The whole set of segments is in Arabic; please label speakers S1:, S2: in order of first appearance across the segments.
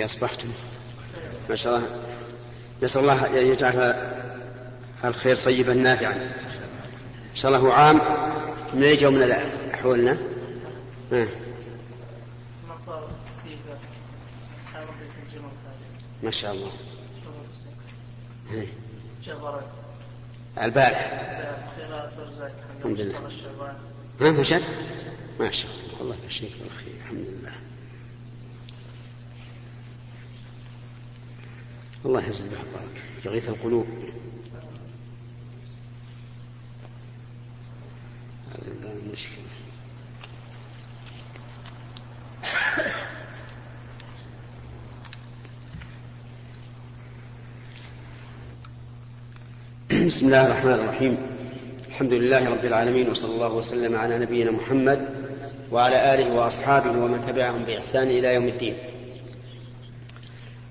S1: أخي أصبحتم. ما شاء الله. نسأل الله أن يجعل الخير صيبا نافعا. إن شاء الله عام من أي جو من حولنا ما شاء الله. البارح الحمد لله. ها مشت ما شاء الله. الله يشفيك بالخير الحمد لله. الله به البركة يغيث القلوب. هذا المشكلة بسم الله الرحمن الرحيم. الحمد لله رب العالمين وصلى الله وسلم على نبينا محمد وعلى آله وأصحابه ومن تبعهم بإحسان إلى يوم الدين.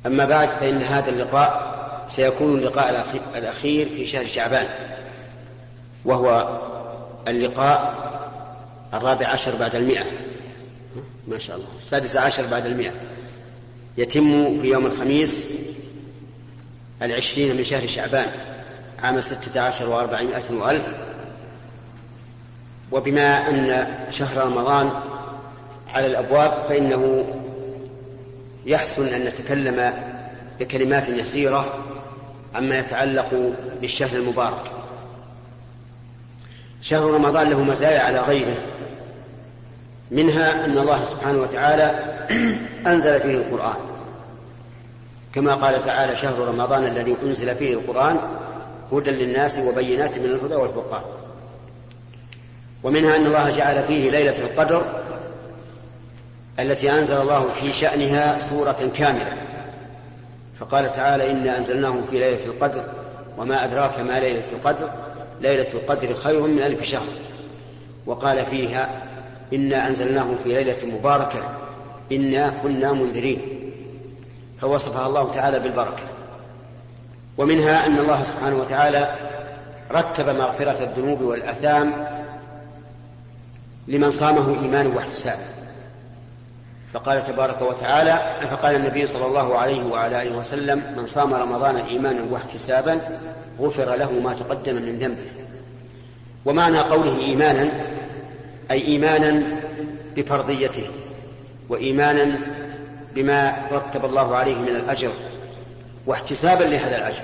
S1: أما بعد فإن هذا اللقاء سيكون اللقاء الأخير في شهر شعبان وهو اللقاء الرابع عشر بعد المئة. ما شاء الله. السادس عشر بعد المئة. يتم في يوم الخميس العشرين من شهر شعبان عام ستة عشر وأربعمائة وألف. وبما أن شهر رمضان على الأبواب فإنه يحسن أن نتكلم بكلمات يسيرة عما يتعلق بالشهر المبارك. شهر رمضان له مزايا على غيره منها أن الله سبحانه وتعالى أنزل فيه القرآن. كما قال تعالى شهر رمضان الذي أنزل فيه القرآن هدى للناس وبينات من الهدى والفرقان. ومنها أن الله جعل فيه ليلة القدر التي أنزل الله في شأنها سورة كاملة. فقال تعالى إنا أنزلناه في ليلة القدر وما أدراك ما ليلة القدر؟ ليلة القدر خير من ألف شهر. وقال فيها إنا أنزلناه في ليلة مباركة إنا كنا منذرين. فوصفها الله تعالى بالبركة. ومنها أن الله سبحانه وتعالى رتب مغفرة الذنوب والآثام لمن صامه إيمانا واحتسابا. فقال تبارك وتعالى فقال النبي صلى الله عليه وعلى آله وسلم من صام رمضان إيمانا واحتسابا غفر له ما تقدم من ذنبه. ومعنى قوله إيمانا أي إيمانا بفرضيته وإيمانا بما رتب الله عليه من الأجر واحتسابا لهذا الأجر.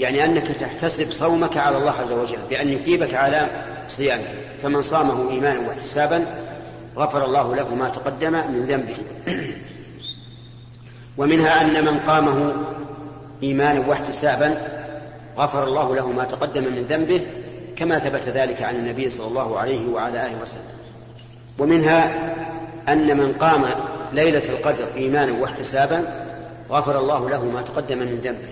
S1: يعني أنك تحتسب صومك على الله عز وجل بأن يثيبك على صيامه فمن صامه إيمانا واحتسابا غفر الله له ما تقدم من ذنبه. ومنها أن من قامه إيمانا واحتسابا غفر الله له ما تقدم من ذنبه كما ثبت ذلك عن النبي صلى الله عليه وعلى آله وسلم. ومنها أن من قام ليلة القدر إيمانا واحتسابا غفر الله له ما تقدم من ذنبه.